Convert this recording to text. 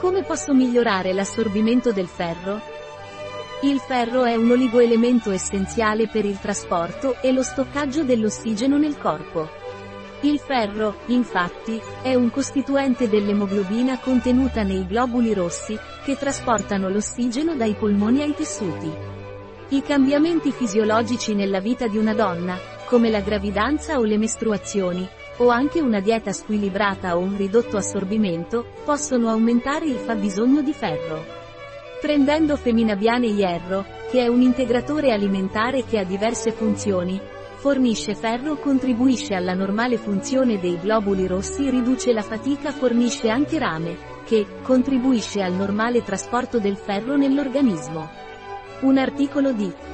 Come posso migliorare l'assorbimento del ferro? Il ferro è un oligoelemento essenziale per il trasporto e lo stoccaggio dell'ossigeno nel corpo. Il ferro, infatti, è un costituente dell'emoglobina contenuta nei globuli rossi, che trasportano l'ossigeno dai polmoni ai tessuti. I cambiamenti fisiologici nella vita di una donna, come la gravidanza o le mestruazioni, o anche una dieta squilibrata o un ridotto assorbimento, possono aumentare il fabbisogno di ferro. Prendendo Feminabiane Hierro, che è un integratore alimentare che ha diverse funzioni, Fornisce ferro contribuisce alla normale funzione dei globuli rossi riduce la fatica fornisce anche rame, che, contribuische al normale trasporto del ferro nell'organismo. Un articolo di